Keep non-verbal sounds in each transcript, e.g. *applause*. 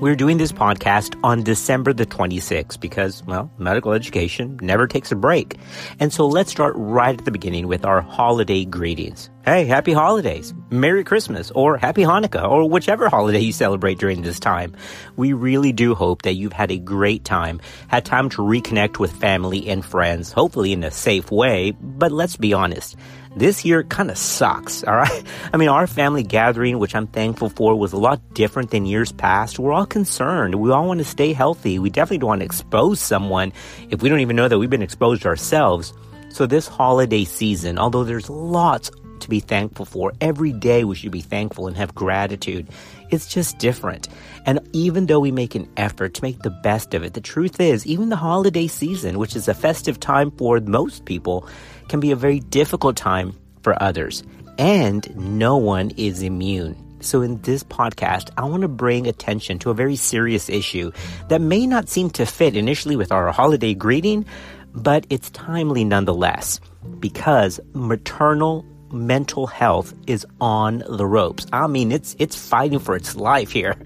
We're doing this podcast on December the 26th because, well, medical education never takes a break. And so let's start right at the beginning with our holiday greetings. Hey, happy holidays, Merry Christmas, or Happy Hanukkah, or whichever holiday you celebrate during this time. We really do hope that you've had a great time, had time to reconnect with family and friends, hopefully in a safe way, but let's be honest this year kind of sucks, *laughs* all right? I mean, our family gathering, which I'm thankful for, was a lot different than years past. We're all concerned. We all want to stay healthy. We definitely don't want to expose someone if we don't even know that we've been exposed ourselves. So, this holiday season, although there's lots to be thankful for, every day we should be thankful and have gratitude. It's just different. And even though we make an effort to make the best of it, the truth is, even the holiday season, which is a festive time for most people, can be a very difficult time for others, and no one is immune. So, in this podcast, I want to bring attention to a very serious issue that may not seem to fit initially with our holiday greeting, but it's timely nonetheless because maternal mental health is on the ropes. I mean, it's it's fighting for its life here.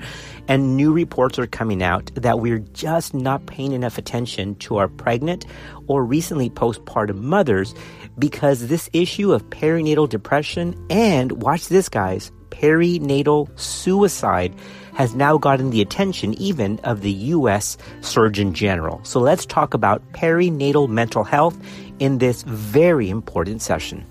And new reports are coming out that we're just not paying enough attention to our pregnant or recently postpartum mothers because this issue of perinatal depression and, watch this, guys, perinatal suicide has now gotten the attention even of the U.S. Surgeon General. So let's talk about perinatal mental health in this very important session.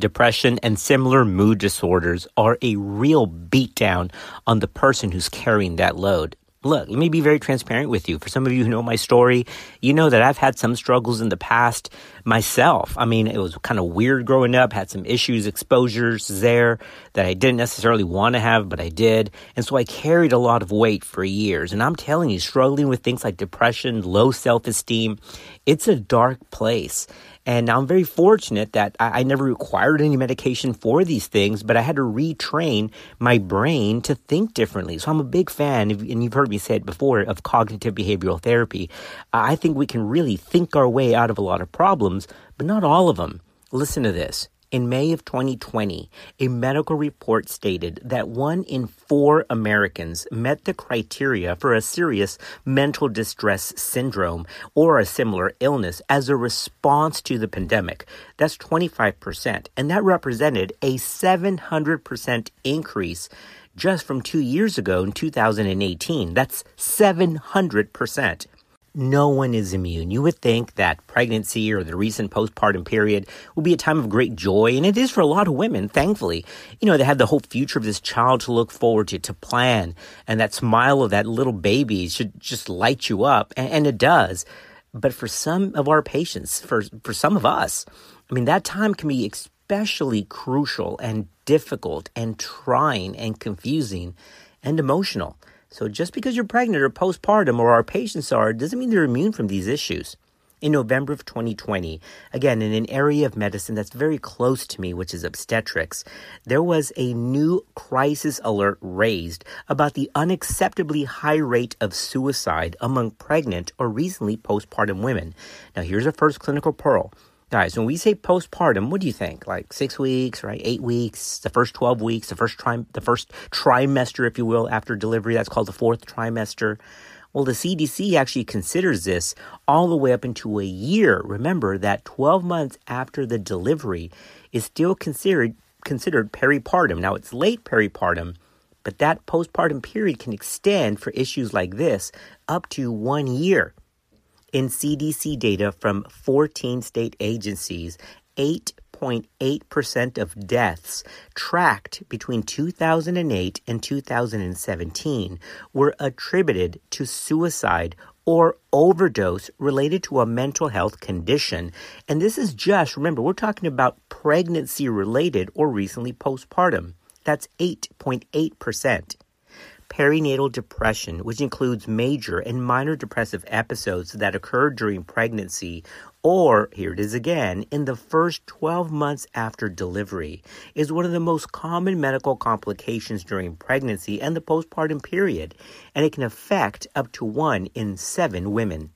Depression and similar mood disorders are a real beatdown on the person who's carrying that load. Look, let me be very transparent with you. For some of you who know my story, you know that I've had some struggles in the past myself. I mean, it was kind of weird growing up, had some issues, exposures there that I didn't necessarily want to have, but I did. And so I carried a lot of weight for years. And I'm telling you, struggling with things like depression, low self esteem, it's a dark place. And I'm very fortunate that I, I, never required any medication for these things, but I had to retrain my brain to think differently. So I'm a big fan, and you've heard me say it before, of cognitive behavioral therapy. I think we can really think our way out of a lot of problems, but not all of them. Listen to this. In May of 2020, a medical report stated that one in four Americans met the criteria for a serious mental distress syndrome or a similar illness as a response to the pandemic. That's 25%, and that represented a 700% increase just from two years ago in 2018. That's 700% no one is immune. You would think that pregnancy or the recent postpartum period will be a time of great joy, and it is for a lot of women, thankfully. You know, they have the whole future of this child to look forward to, to plan, and that smile of that little baby should just light you up, and, and it does. But for some of our patients, for, for some of us, I mean, that time can be especially crucial and difficult and trying and confusing and emotional. So just because you're pregnant or postpartum or our patients are doesn't mean they're immune from these issues. In November of 2020, again, in an area of medicine that's very close to me, which is obstetrics, there was a new crisis alert raised about the unacceptably high rate of suicide among pregnant or recently postpartum women. Now, here's a first clinical pearl. Guys, when we say postpartum, what do you think? Like six weeks, right? Eight weeks, the first twelve weeks, the first tri- the first trimester, if you will, after delivery. That's called the fourth trimester. Well, the CDC actually considers this all the way up into a year. Remember that 12 months after the delivery is still considered considered peripartum. Now it's late peripartum, but that postpartum period can extend for issues like this up to one year. In CDC data from 14 state agencies, 8.8% of deaths tracked between 2008 and 2017 were attributed to suicide or overdose related to a mental health condition. And this is just, remember, we're talking about pregnancy related or recently postpartum. That's 8.8% perinatal depression, which includes major and minor depressive episodes that occur during pregnancy or, here it is again, in the first 12 months after delivery, is one of the most common medical complications during pregnancy and the postpartum period, and it can affect up to one in seven women.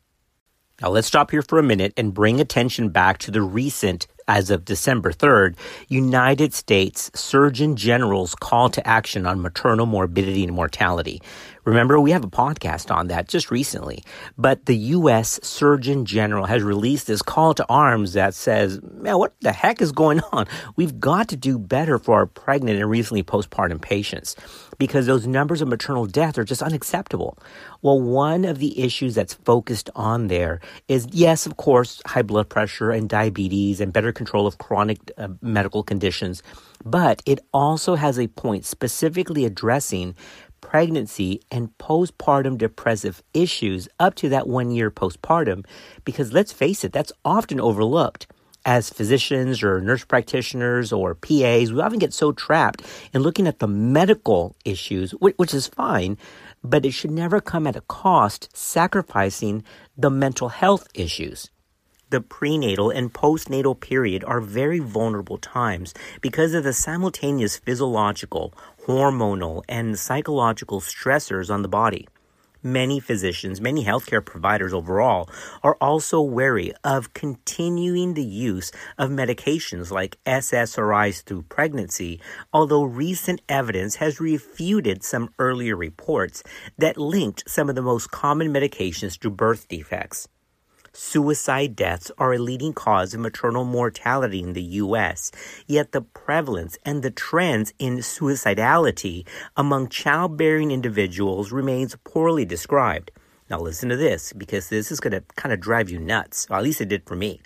Now let's stop here for a minute and bring attention back to the recent as of December 3rd, United States Surgeon General's call to action on maternal morbidity and mortality. Remember, we have a podcast on that just recently. But the U.S. Surgeon General has released this call to arms that says, man, what the heck is going *laughs* on? We've got to do better for our pregnant and recently postpartum patients because those numbers of maternal death are just unacceptable. Well, one of the issues that's focused on there is, yes, of course, high blood pressure and diabetes and better control of chronic uh, medical conditions, but it also has a point specifically addressing pregnancy and postpartum depressive issues up to that one year postpartum, because let's face it, that's often overlooked. As physicians or nurse practitioners or PAs, we often get so trapped in looking at the medical issues, which is fine, but it should never come at a cost sacrificing the mental health issues the prenatal and postnatal period are very vulnerable times because of the simultaneous physiological, hormonal, and psychological stressors on the body. Many physicians, many healthcare providers overall, are also wary of continuing the use of medications like SSRIs through pregnancy, although recent evidence has refuted some earlier reports that linked some of the most common medications to birth defects. Suicide deaths are a leading cause of maternal mortality in the U.S., yet the prevalence and the trends in suicidality among childbearing individuals remains poorly described. Now, listen to this because this is going to kind of drive you nuts. Well, at least it did for me.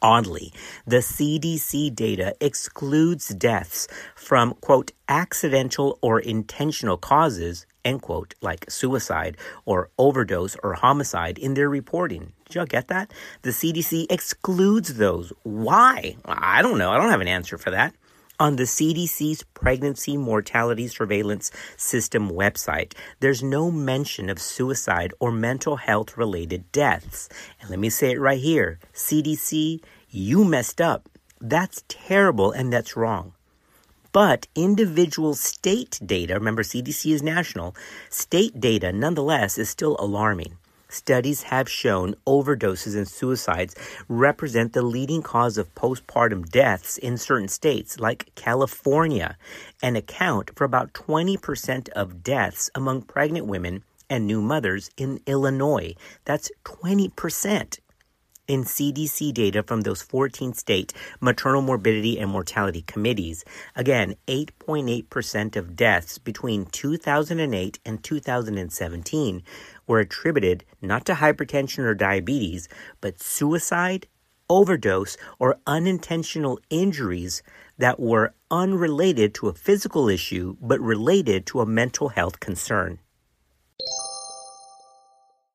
Oddly, the CDC data excludes deaths from, quote, accidental or intentional causes end quote, like suicide or overdose or homicide in their reporting. Did y'all get that? The CDC excludes those. Why? I don't know. I don't have an answer for that. On the CDC's Pregnancy Mortality Surveillance System website, there's no mention of suicide or mental health related deaths. And let me say it right here CDC, you messed up. That's terrible and that's wrong. But individual state data, remember CDC is national, state data nonetheless is still alarming. Studies have shown overdoses and suicides represent the leading cause of postpartum deaths in certain states, like California, and account for about 20% of deaths among pregnant women and new mothers in Illinois. That's 20% in CDC data from those 14 state maternal morbidity and mortality committees. Again, 8.8% of deaths between 2008 and 2017 were attributed not to hypertension or diabetes, but suicide, overdose, or unintentional injuries that were unrelated to a physical issue but related to a mental health concern.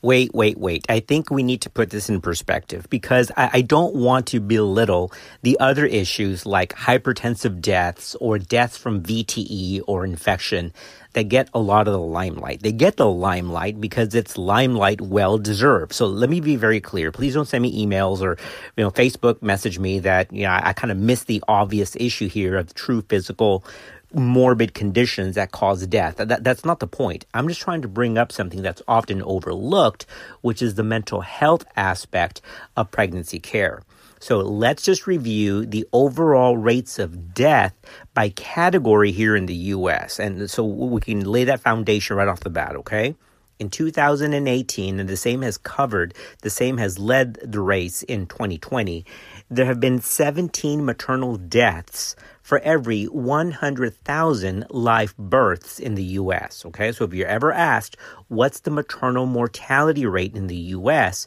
Wait, wait, wait. I think we need to put this in perspective because I, I, don't want to belittle the other issues like hypertensive deaths or deaths from VTE or infection that get a lot of the limelight. They get the limelight because it's limelight well deserved. So let me be very clear. Please don't send me emails or, you know, Facebook message me that, you know, I, I kind of miss the obvious issue here of true physical morbid conditions that cause death. That, that's not the point. I'm just trying to bring up something that's often overlooked, which is the mental health aspect of pregnancy care. So let's just review the overall rates of death by category here in the US. And so we can lay that foundation right off the bat, okay? In 2018, and the same has covered, the same has led the race in 2020, there have been 17 maternal deaths for every 100,000 live births in the US. Okay, so if you're ever asked, what's the maternal mortality rate in the US?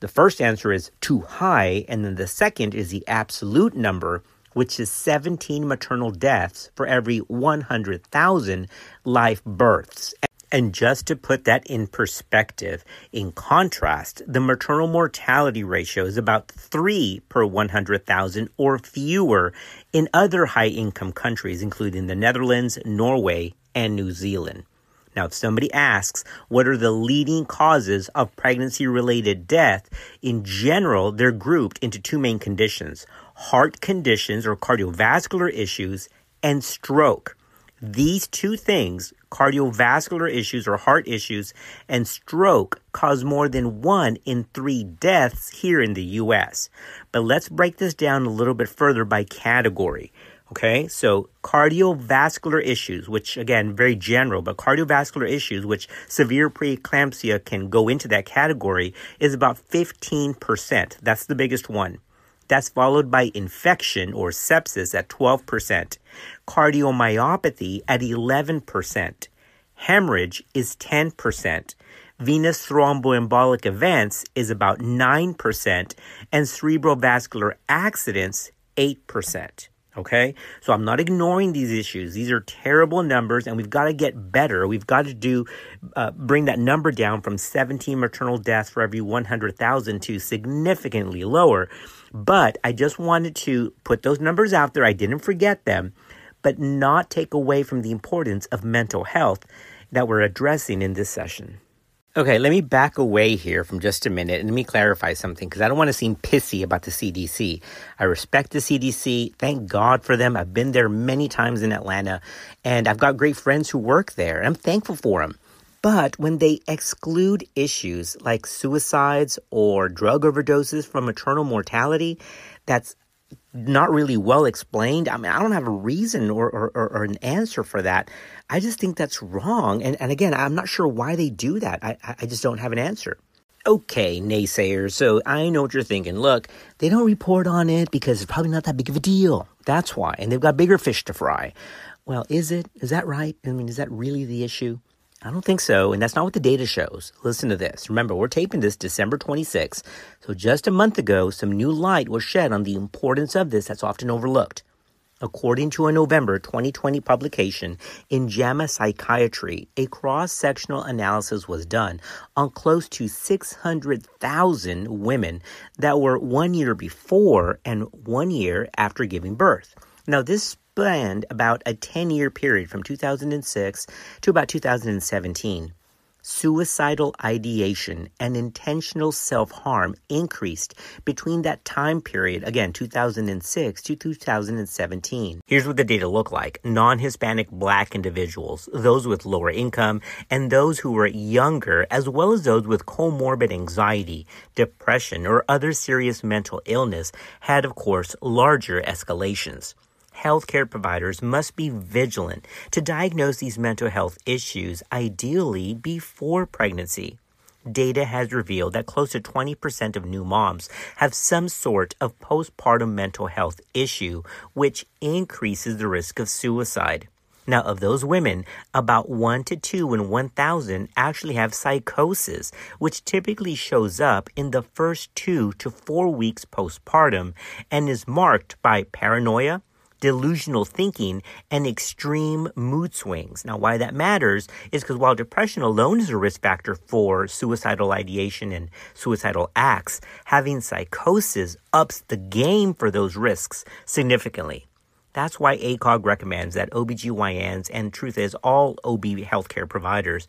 The first answer is too high, and then the second is the absolute number, which is 17 maternal deaths for every 100,000 live births. And just to put that in perspective, in contrast, the maternal mortality ratio is about 3 per 100,000 or fewer in other high income countries, including the Netherlands, Norway, and New Zealand. Now, if somebody asks what are the leading causes of pregnancy related death, in general, they're grouped into two main conditions heart conditions or cardiovascular issues and stroke. These two things, cardiovascular issues or heart issues and stroke, cause more than one in three deaths here in the US. But let's break this down a little bit further by category. Okay, so cardiovascular issues, which again, very general, but cardiovascular issues, which severe preeclampsia can go into that category, is about 15%. That's the biggest one. That's followed by infection or sepsis at 12%, cardiomyopathy at 11%, hemorrhage is 10%, venous thromboembolic events is about 9%, and cerebrovascular accidents 8%. Okay. So I'm not ignoring these issues. These are terrible numbers and we've got to get better. We've got to do, uh, bring that number down from 17 maternal deaths for every 100,000 to significantly lower. But I just wanted to put those numbers out there. I didn't forget them, but not take away from the importance of mental health that we're addressing in this session. Okay, let me back away here from just a minute and let me clarify something because I don't want to seem pissy about the CDC. I respect the CDC. Thank God for them. I've been there many times in Atlanta and I've got great friends who work there. I'm thankful for them. But when they exclude issues like suicides or drug overdoses from maternal mortality, that's not really well explained. I mean, I don't have a reason or, or, or, an answer for that. I just think that's wrong. And, and again, I'm not sure why they do that. I, I just don't have an answer. Okay, naysayers. So I know what you're thinking. Look, they don't report on it because it's probably not that big of a deal. That's why. And they've got bigger fish to fry. Well, is it? Is that right? I mean, is that really the issue? I don't think so, and that's not what the data shows. Listen to this. Remember, we're taping this December 26th, so just a month ago, some new light was shed on the importance of this that's often overlooked. According to a November 2020 publication in JAMA Psychiatry, a cross sectional analysis was done on close to 600,000 women that were one year before and one year after giving birth. Now, this spanned about a 10 year period from 2006 to about 2017. Suicidal ideation and intentional self harm increased between that time period, again, 2006 to 2017. Here's what the data look like non Hispanic black individuals, those with lower income, and those who were younger, as well as those with comorbid anxiety, depression, or other serious mental illness, had, of course, larger escalations healthcare providers must be vigilant to diagnose these mental health issues, ideally before pregnancy. Data has revealed that close to 20% of new moms have some sort of postpartum mental health issue, which increases the risk of suicide. Now, of those women, about 1 to 2 in 1,000 actually have psychosis, which typically shows up in the first 2 to 4 weeks postpartum and is marked by paranoia, delusional thinking, and extreme mood swings. Now, why that matters is because while depression alone is a risk factor for suicidal ideation and suicidal acts, having psychosis ups the game for those risks significantly. That's why ACOG recommends that OBGYNs and truth is all OB healthcare providers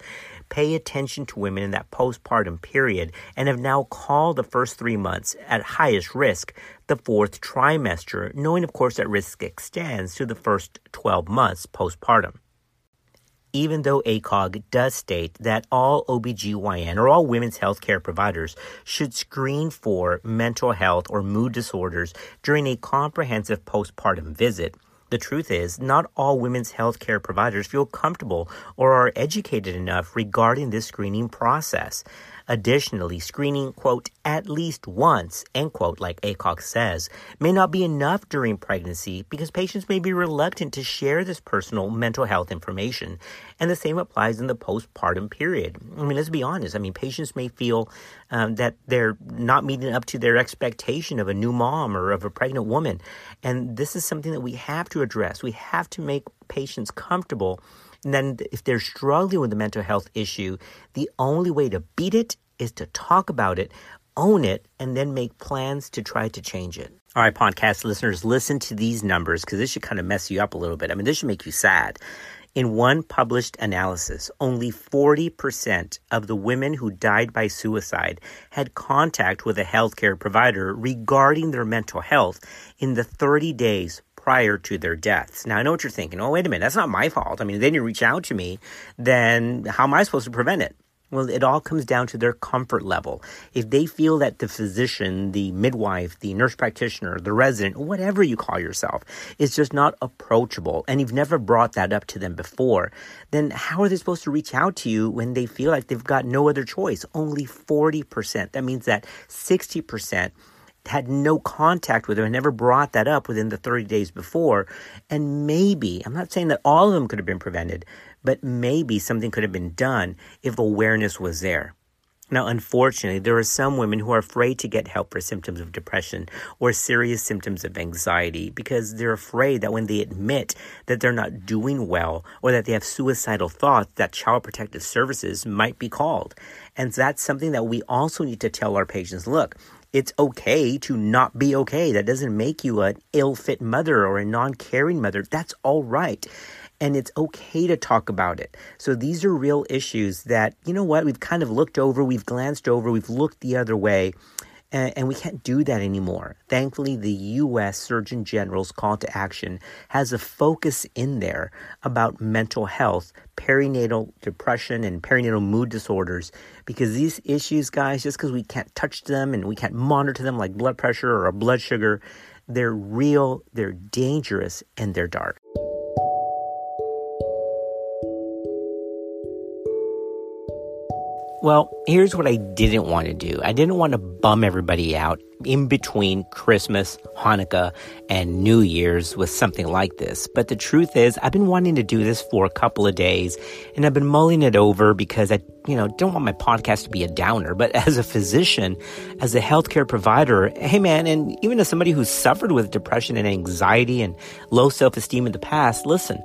pay attention to women in that postpartum period and have now called the first three months at highest risk the fourth trimester, knowing, of course, that risk extends to the first 12 months postpartum. Even though ACOG does state that all OBGYN or all women's health care providers should screen for mental health or mood disorders during a comprehensive postpartum visit, the truth is, not all women's healthcare providers feel comfortable or are educated enough regarding this screening process. Additionally, screening, quote, at least once, end quote, like ACOG says, may not be enough during pregnancy because patients may be reluctant to share this personal mental health information. And the same applies in the postpartum period. I mean, let's be honest. I mean, patients may feel um, that they're not meeting up to their expectation of a new mom or of a pregnant woman. And this is something that we have to address. We have to make patients comfortable And then if they're struggling with a mental health issue, the only way to beat it is to talk about it, own it, and then make plans to try to change it. All right, podcast listeners, listen to these numbers because this should kind of mess you up a little bit. I mean, this should make you sad. In one published analysis, only 40% of the women who died by suicide had contact with a healthcare provider regarding their mental health in the 30 days prior to their deaths. Now, I know what you're thinking. Oh, wait a minute. That's not my fault. I mean, they didn't reach out to me. Then how am I supposed to prevent it? Well, it all comes down to their comfort level. If they feel that the physician, the midwife, the nurse practitioner, the resident, whatever you call yourself, is just not approachable and you've never brought that up to them before, then how are they supposed to reach out to you when they feel like they've got no other choice? Only 40%. That means that 60% had no contact with them and never brought that up within the 30 days before. And maybe, I'm not saying that all of them could have been prevented, but maybe something could have been done if awareness was there. Now, unfortunately, there are some women who are afraid to get help for symptoms of depression or serious symptoms of anxiety because they're afraid that when they admit that they're not doing well or that they have suicidal thoughts, that child protective services might be called. And that's something that we also need to tell our patients, look, it's okay to not be okay. That doesn't make you an ill fit mother or a non caring mother. That's all right. And it's okay to talk about it. So these are real issues that, you know what, we've kind of looked over, we've glanced over, we've looked the other way and, and we can't do that anymore. Thankfully, the U.S. Surgeon General's call to action has a focus in there about mental health, perinatal depression, and perinatal mood disorders. Because these issues, guys, just because we can't touch them and we can't monitor them like blood pressure or a blood sugar, they're real, they're dangerous, and they're dark. Well, here's what I didn't want to do. I didn't want to bum everybody out in between Christmas, Hanukkah, and New Year's with something like this. But the truth is, I've been wanting to do this for a couple of days and I've been mulling it over because I, you know, don't want my podcast to be a downer. But as a physician, as a healthcare provider, hey man, and even as somebody who's suffered with depression and anxiety and low self esteem in the past, listen,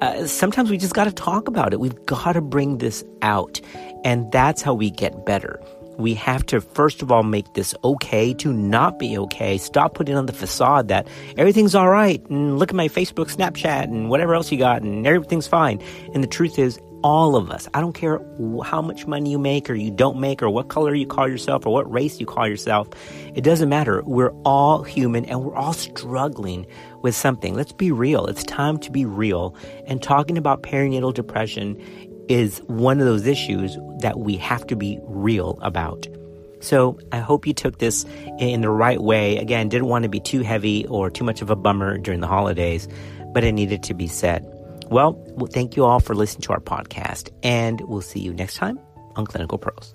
uh, sometimes we just got to talk about it. We've got to bring this out. And that's how we get better. We have to, first of all, make this okay to not be okay. Stop putting on the facade that everything's all right. And look at my Facebook, Snapchat, and whatever else you got, and everything's fine. And the truth is, all of us, I don't care how much money you make or you don't make, or what color you call yourself, or what race you call yourself, it doesn't matter. We're all human and we're all struggling with something. Let's be real. It's time to be real. And talking about perinatal depression is one of those issues that we have to be real about. So I hope you took this in the right way. Again, didn't want to be too heavy or too much of a bummer during the holidays, but it needed to be said. Well, thank you all for listening to our podcast, and we'll see you next time on Clinical Pros.